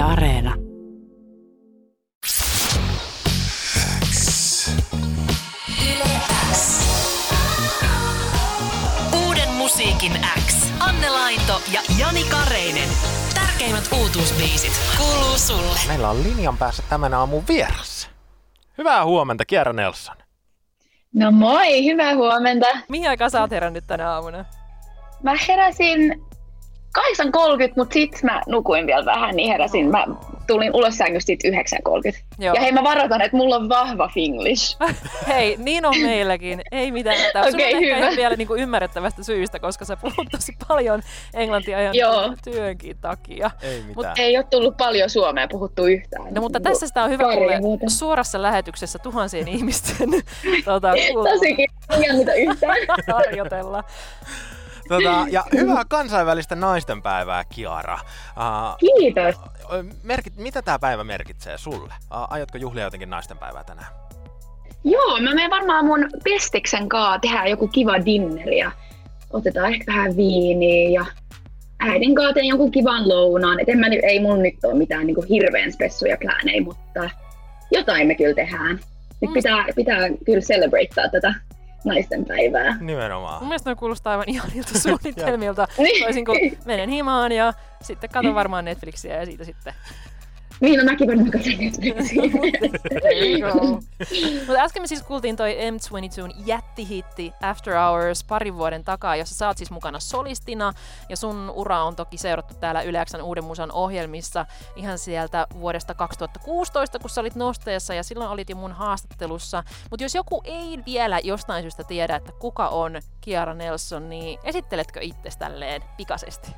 Yle Areena. Uuden musiikin X. Anne Lainto ja Jani Kareinen. Tärkeimmät uutuusbiisit kuuluu sulle. Meillä on linjan päässä tämän aamun vieras. Hyvää huomenta, Kiara Nelson. No moi, hyvää huomenta. Mihin aikaan sä oot herännyt tänä aamuna? Mä heräsin 8.30, mutta sit mä nukuin vielä vähän, niin heräsin. Mä tulin ulos sängystä sit 9.30. Joo. Ja hei, mä varoitan, että mulla on vahva finglish. Hei, niin on meilläkin. Ei mitään. Okei, Sulla on hyvä. vielä niinku ymmärrettävästä syystä, koska sä puhut tosi paljon englantia ihan Joo. työnkin takia. Ei mitään. Ei ole tullut paljon suomea puhuttu yhtään. No mutta tässä sitä on hyvä kuulla suorassa lähetyksessä tuhansien ihmisten tota, kuulla- Tosikin, ei jännitä yhtään. harjoitella. Tota, ja hyvää kansainvälistä naistenpäivää, Kiara. Uh, Kiitos. merkit, mitä tämä päivä merkitsee sulle? Uh, aiotko juhlia jotenkin naistenpäivää tänään? Joo, mä menen varmaan mun pestiksen kaa tehdä joku kiva dinneri ja otetaan ehkä vähän viiniä ja äidin kaa teen jonkun kivan lounaan. Et en mä, ei mun nyt ole mitään niinku hirveän spessuja pläänejä, mutta jotain me kyllä tehdään. Nyt Mm. pitää, pitää kyllä celebratea tätä naisten päivää. Nimenomaan. Mun mielestä ne kuulostaa aivan ihanilta suunnitelmilta. Niin. Toisin kuin menen himaan ja sitten katon varmaan Netflixiä ja siitä sitten Niin, no mäkin varmaan katson Netflixiä. Mutta äsken me siis kuultiin toi M22 jättihitti After Hours parin vuoden takaa, jossa sä oot siis mukana solistina. Ja sun ura on toki seurattu täällä Yle Xn Uuden musan ohjelmissa ihan sieltä vuodesta 2016, kun sä olit nosteessa ja silloin olit jo mun haastattelussa. Mutta jos joku ei vielä jostain syystä tiedä, että kuka on Kiara Nelson, niin esitteletkö itse tälleen pikaisesti?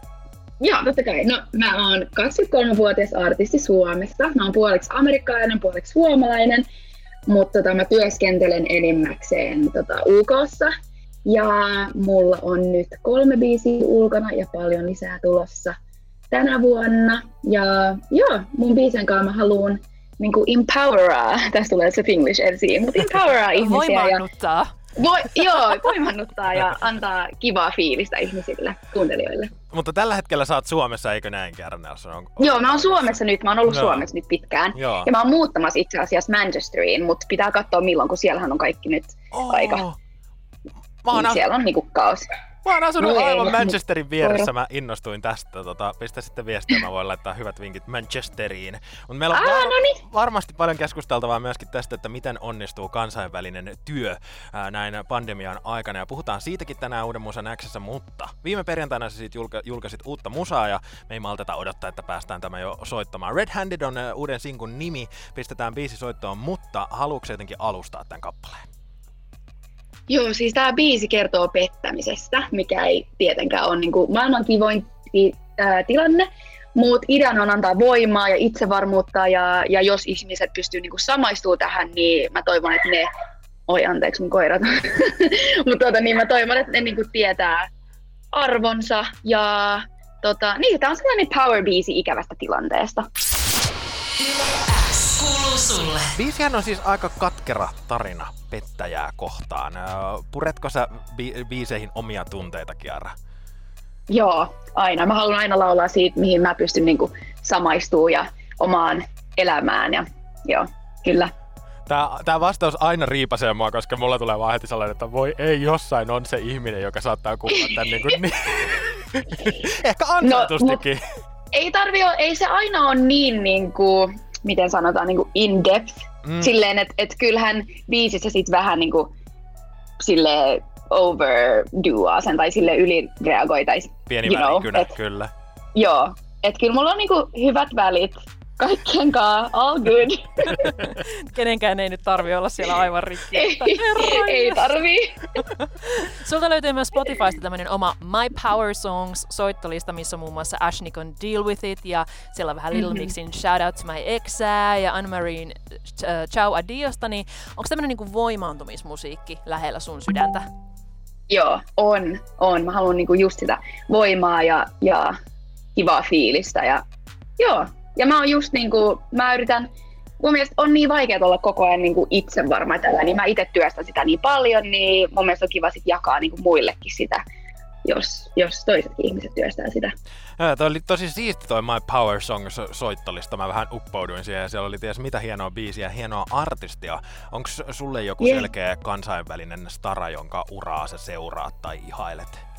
Joo, totta kai. No, mä oon 23-vuotias artisti Suomessa. Mä oon puoliksi amerikkalainen, puoliksi suomalainen, mutta tota, mä työskentelen enimmäkseen tota, UKssa. Ja mulla on nyt kolme biisiä ulkona ja paljon lisää tulossa tänä vuonna. Ja joo, mun biisen kanssa mä haluun niin empoweraa, tästä tulee se English ensin, mutta empoweraa ihmisiä. Ja, Voimannuttaa. Voi, joo, voimannuttaa ja antaa kivaa fiilistä ihmisille, kuuntelijoille. Mutta tällä hetkellä sä oot Suomessa, eikö näin, Kiara Nelson? On, Joo, mä oon Suomessa nyt, mä oon ollut Joo. Suomessa nyt pitkään. Joo. Ja mä oon muuttamassa itse asiassa Manchesteriin, mutta pitää katsoa milloin, kun siellähän on kaikki nyt Oh. aika. Mä oon, Niin siellä on niinku kaos. Mä oon asunut No ei, aivan no, Manchesterin vieressä, mä innostuin tästä. Tota, pistä sitten viestiä, mä voin laittaa hyvät vinkit Manchesteriin. Mutta meillä on Aa, var- no niin. varmasti paljon keskusteltavaa myöskin tästä, että miten onnistuu kansainvälinen työ ää, näin pandemian aikana. Ja puhutaan siitäkin tänään Uuden Musan Xssä, mutta viime perjantaina sä siitä julka- julkaisit uutta musaa ja me ei malteta odottaa, että päästään tämä jo soittamaan. Red Handed on uuden sinkun nimi, pistetään biisi soittoon, mutta haluatko jotenkin alustaa tämän kappaleen? Joo, siis tää biisi kertoo pettämisestä, mikä ei tietenkään ole niinku maailman kivoin ää, tilanne. Mutta ideana on antaa voimaa ja itsevarmuutta ja, ja jos ihmiset pystyy niinku samaistuu tähän, niin mä toivon, että ne... Oi, anteeksi mun koirat. Mutta tota, niin mä toivon, että ne niinku tietää arvonsa ja tota, niin, tää on sellainen power-biisi ikävästä tilanteesta. Kuuluu sulle. Biisihän on siis aika katkera tarina pettäjää kohtaan. Puretko sä bi- biiseihin omia tunteita, Kiara? Joo, aina. Mä haluan aina laulaa siitä, mihin mä pystyn niinku samaistuu ja omaan elämään. Ja, joo, kyllä. Tää, tää vastaus aina riipasee mua, koska mulla tulee vaan heti sellainen, että voi ei, jossain on se ihminen, joka saattaa kuulla tän niin kuin niin. Ehkä ansaitustikin. Ei tarvi ei se aina ole niin, niinku, miten sanotaan, niinku in depth. Mm. Silleen, että et kyllähän biisissä sit vähän niinku sille overdoa sen tai sille ylireagoitais. Pieni you know, et- kyllä. Joo, että kyllä mulla on niinku hyvät välit kaikkien kanssa, all good. Kenenkään ei nyt tarvi olla siellä aivan rikki. ei, että ei jestas. tarvii. Sulta löytyy myös Spotifysta tämmönen oma My Power Songs soittolista, missä on muun muassa Ashnikon Deal With It ja siellä on vähän Little Mixin Shout Out to My Exää ja Anne-Marien äh, Ciao Adiosta, niin onko tämmönen niinku voimaantumismusiikki lähellä sun sydäntä? Joo, on, on. Mä haluan niinku just sitä voimaa ja, ja kivaa fiilistä. Ja, joo, ja mä oon just niinku, mä yritän, mun mielestä on niin vaikea olla koko ajan niinku itse varma tällä, niin mä itse työstän sitä niin paljon, niin mun mielestä on kiva sit jakaa niinku muillekin sitä jos, jos toisetkin ihmiset työstää sitä. Ja, toi oli tosi siisti toi My Power Song soittolista. Mä vähän uppouduin siihen ja siellä oli ties mitä hienoa biisiä, hienoa artistia. Onko sulle joku yeah. selkeä kansainvälinen stara, jonka uraa sä seuraat tai ihailet?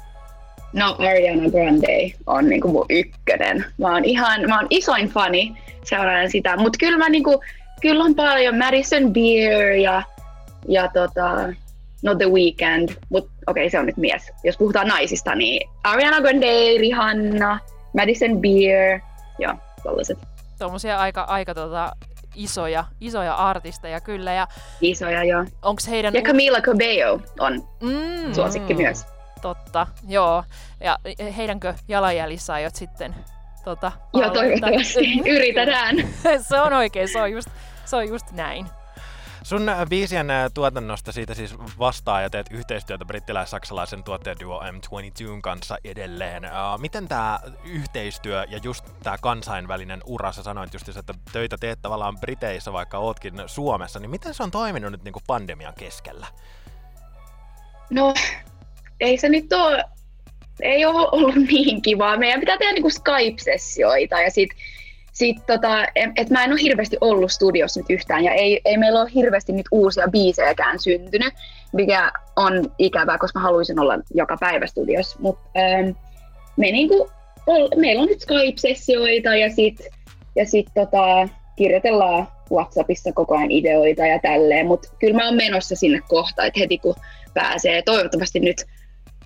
No Ariana Grande on niinku mun ykkönen. Mä oon ihan, mä oon isoin fani, seuraan sitä. Mut kyllä mä niinku, kyllä on paljon Madison Beer ja, ja tota, no The Weeknd, mutta okei okay, se on nyt mies. Jos puhutaan naisista, niin Ariana Grande, Rihanna, Madison Beer, ja tällaiset. Tuommoisia aika, aika tota, isoja, isoja artisteja kyllä. Ja isoja, joo. Onks heidän... Ja Camila Cabello on mm, suosikki myös. Totta, joo. Ja heidänkö jalanjäljissä aiot sitten tota, Joo, toivottavasti. Yritetään. se on oikein, se on just, se on just näin. Sun äh, biisien äh, tuotannosta siitä siis vastaa ja teet yhteistyötä brittiläis-saksalaisen tuottajaduo M22 kanssa edelleen. Uh, miten tämä yhteistyö ja just tämä kansainvälinen ura, sä sanoit just, että töitä teet tavallaan Briteissä, vaikka ootkin Suomessa, niin miten se on toiminut nyt niin kuin pandemian keskellä? No, ei se nyt ole, ei ole ollut niin kivaa. Meidän pitää tehdä niin Skype-sessioita ja sitten sitten tota, et mä en ole hirveästi ollut studiossa nyt yhtään ja ei, ei meillä ole hirveästi nyt uusia biisejäkään syntynyt, mikä on ikävää, koska mä haluaisin olla joka päivä studiossa. Mutta ähm, me niinku, ol, meillä on nyt Skype-sessioita ja sitten ja sit tota, kirjoitellaan WhatsAppissa koko ajan ideoita ja tälleen, mutta kyllä mä oon menossa sinne kohta, että heti kun pääsee, toivottavasti nyt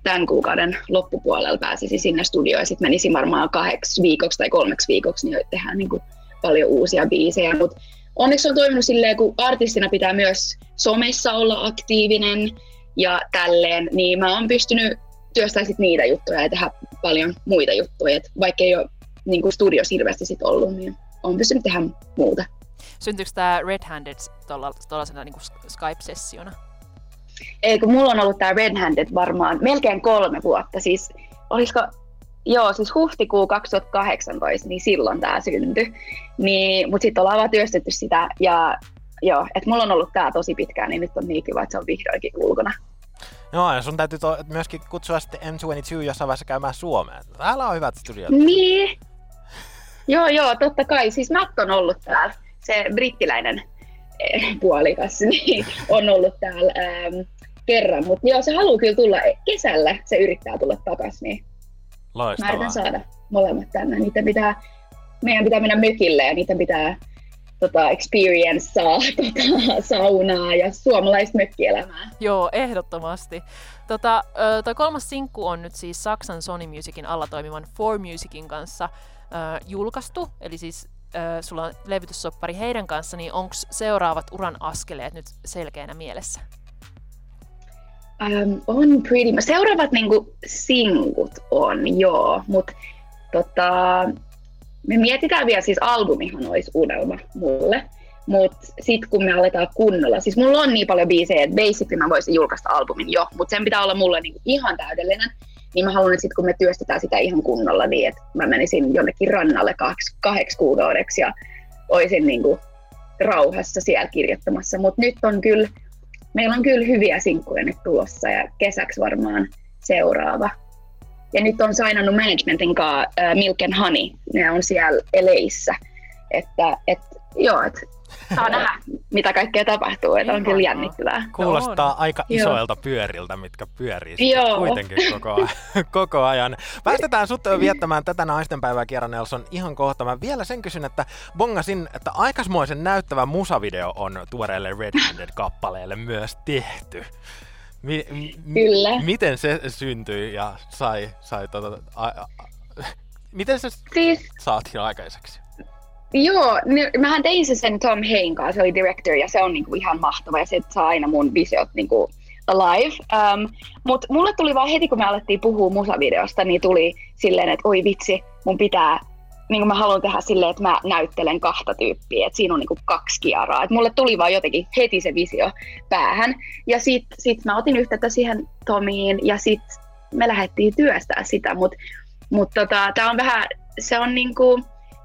tämän kuukauden loppupuolella pääsisi sinne studioon ja sitten menisi varmaan kahdeksi viikoksi tai kolmeksi viikoksi, niin tehdään niin kuin paljon uusia biisejä. Mutta onneksi on toiminut silleen, kun artistina pitää myös somessa olla aktiivinen ja tälleen, niin mä oon pystynyt työstämään sit niitä juttuja ja tehdä paljon muita juttuja. Et vaikka ei ole niin kuin studios hirveästi sit ollut, niin on pystynyt tehdä muuta. Syntyykö tämä Red Handed tuollaisena niin Skype-sessiona? Ei, kun mulla on ollut tämä Red Handed varmaan melkein kolme vuotta. Siis olisiko, joo, siis huhtikuu 2018, niin silloin tämä syntyi. Niin, mutta sitten ollaan vaan työstetty sitä ja joo, että mulla on ollut tämä tosi pitkään, niin nyt on niin kiva, että se on vihdoinkin ulkona. Joo, ja sun täytyy to- myöskin kutsua sitten M22 jossain vaiheessa käymään Suomeen. Täällä on hyvät studiot. Niin. Joo, joo, totta kai. Siis Matt on ollut täällä, se brittiläinen puolikas, niin on ollut täällä ähm, kerran. Mutta joo, se haluaa kyllä tulla kesällä, se yrittää tulla takaisin. Niin Loistavaa. Mä yritän saada molemmat tänne. Niitä pitää, meidän pitää mennä mökille ja niitä pitää tota, experiencea tota, saunaa ja suomalaista mökkielämää. Joo, ehdottomasti. Tota, toi kolmas sinkku on nyt siis Saksan Sony Musicin alla toimivan For Musicin kanssa äh, julkaistu, eli siis äh, sulla on levytyssoppari heidän kanssa, niin onko seuraavat uran askeleet nyt selkeänä mielessä? Um, on pretty Seuraavat niinku sinkut on, joo, mutta tota, me mietitään vielä, siis albumihan olisi unelma mulle, mutta sitten kun me aletaan kunnolla, siis mulla on niin paljon biisejä, että basically mä voisin julkaista albumin jo, mutta sen pitää olla mulle niinku ihan täydellinen, niin mä haluan, että sit kun me työstetään sitä ihan kunnolla niin, että mä menisin jonnekin rannalle kahdeksi, kahdeksi kuukaudeksi ja olisin niinku rauhassa siellä kirjoittamassa. Mutta nyt on kyllä, meillä on kyllä hyviä sinkkuja nyt tulossa ja kesäksi varmaan seuraava. Ja nyt on sainannut managementin kanssa uh, Milk and Honey, ne on siellä Eleissä. Että et, joo, että saa nähdä, mitä kaikkea tapahtuu, että on kyllä jännittävää. Kuulostaa on. aika isoilta Joo. pyöriltä, mitkä pyörii Joo. kuitenkin koko ajan. koko ajan. Päästetään sut viettämään tätä naistenpäivää, Kiera Nelson, ihan kohta. Mä vielä sen kysyn, että bongasin, että aikasmoisen näyttävä musavideo on tuoreelle Red-Handed kappaleelle myös tehty. Mi- m- Kyllä. Miten se syntyi ja sai, sai tota, a- a- miten se siis... saatiin aikaiseksi? Joo, niin mähän tein se sen Tom Hain kanssa, se oli director ja se on niinku ihan mahtava ja se saa aina mun visiot niinku alive. Um, Mutta mulle tuli vaan heti, kun me alettiin puhua musavideosta, niin tuli silleen, että oi vitsi, mun pitää, niin mä haluan tehdä silleen, että mä näyttelen kahta tyyppiä, että siinä on niinku kaksi kiaraa. Et mulle tuli vaan jotenkin heti se visio päähän. Ja sit, sit mä otin yhteyttä siihen Tomiin ja sit me lähdettiin työstää sitä, mutta mut tota, tää on vähän, se on niinku,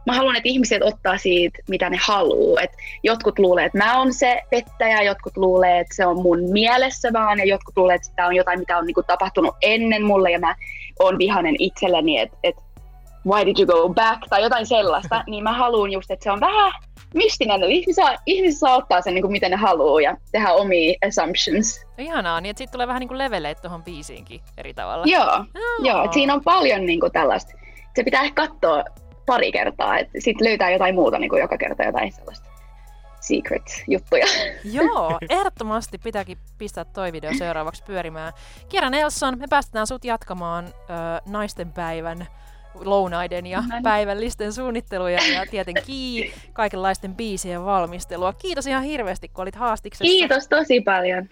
mä haluan, että ihmiset ottaa siitä, mitä ne haluaa. Et jotkut luulee, että mä oon se pettäjä, jotkut luulee, että se on mun mielessä vaan, ja jotkut luulee, että tämä on jotain, mitä on niinku tapahtunut ennen mulle, ja mä oon vihanen itselleni, että et, why did you go back, tai jotain sellaista, niin mä haluan just, että se on vähän mystinen, että ihmiset saa, ihmiset saa ottaa sen, niin kuin miten ne haluaa, ja tehdä omia assumptions. Ihanaa, niin että siitä tulee vähän niin kuin leveleet tuohon biisiinkin eri tavalla. Joo, oh. joo että siinä on paljon niin kuin tällaista. Se pitää ehkä katsoa pari kertaa, että sitten löytää jotain muuta niin kuin joka kerta jotain sellaista secret-juttuja. Joo, ehdottomasti pitääkin pistää toi video seuraavaksi pyörimään. Kiera Nelson, me päästetään sut jatkamaan ö, naisten päivän lounaiden ja päivällisten suunnitteluja ja tietenkin kaikenlaisten biisien valmistelua. Kiitos ihan hirveästi, kun olit haastiksessa. Kiitos tosi paljon.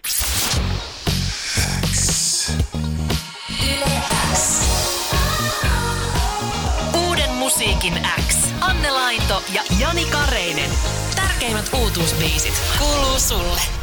Musiikin X. Anne Laito ja Jani Kareinen. Tärkeimmät uutuusbiisit kuuluu sulle.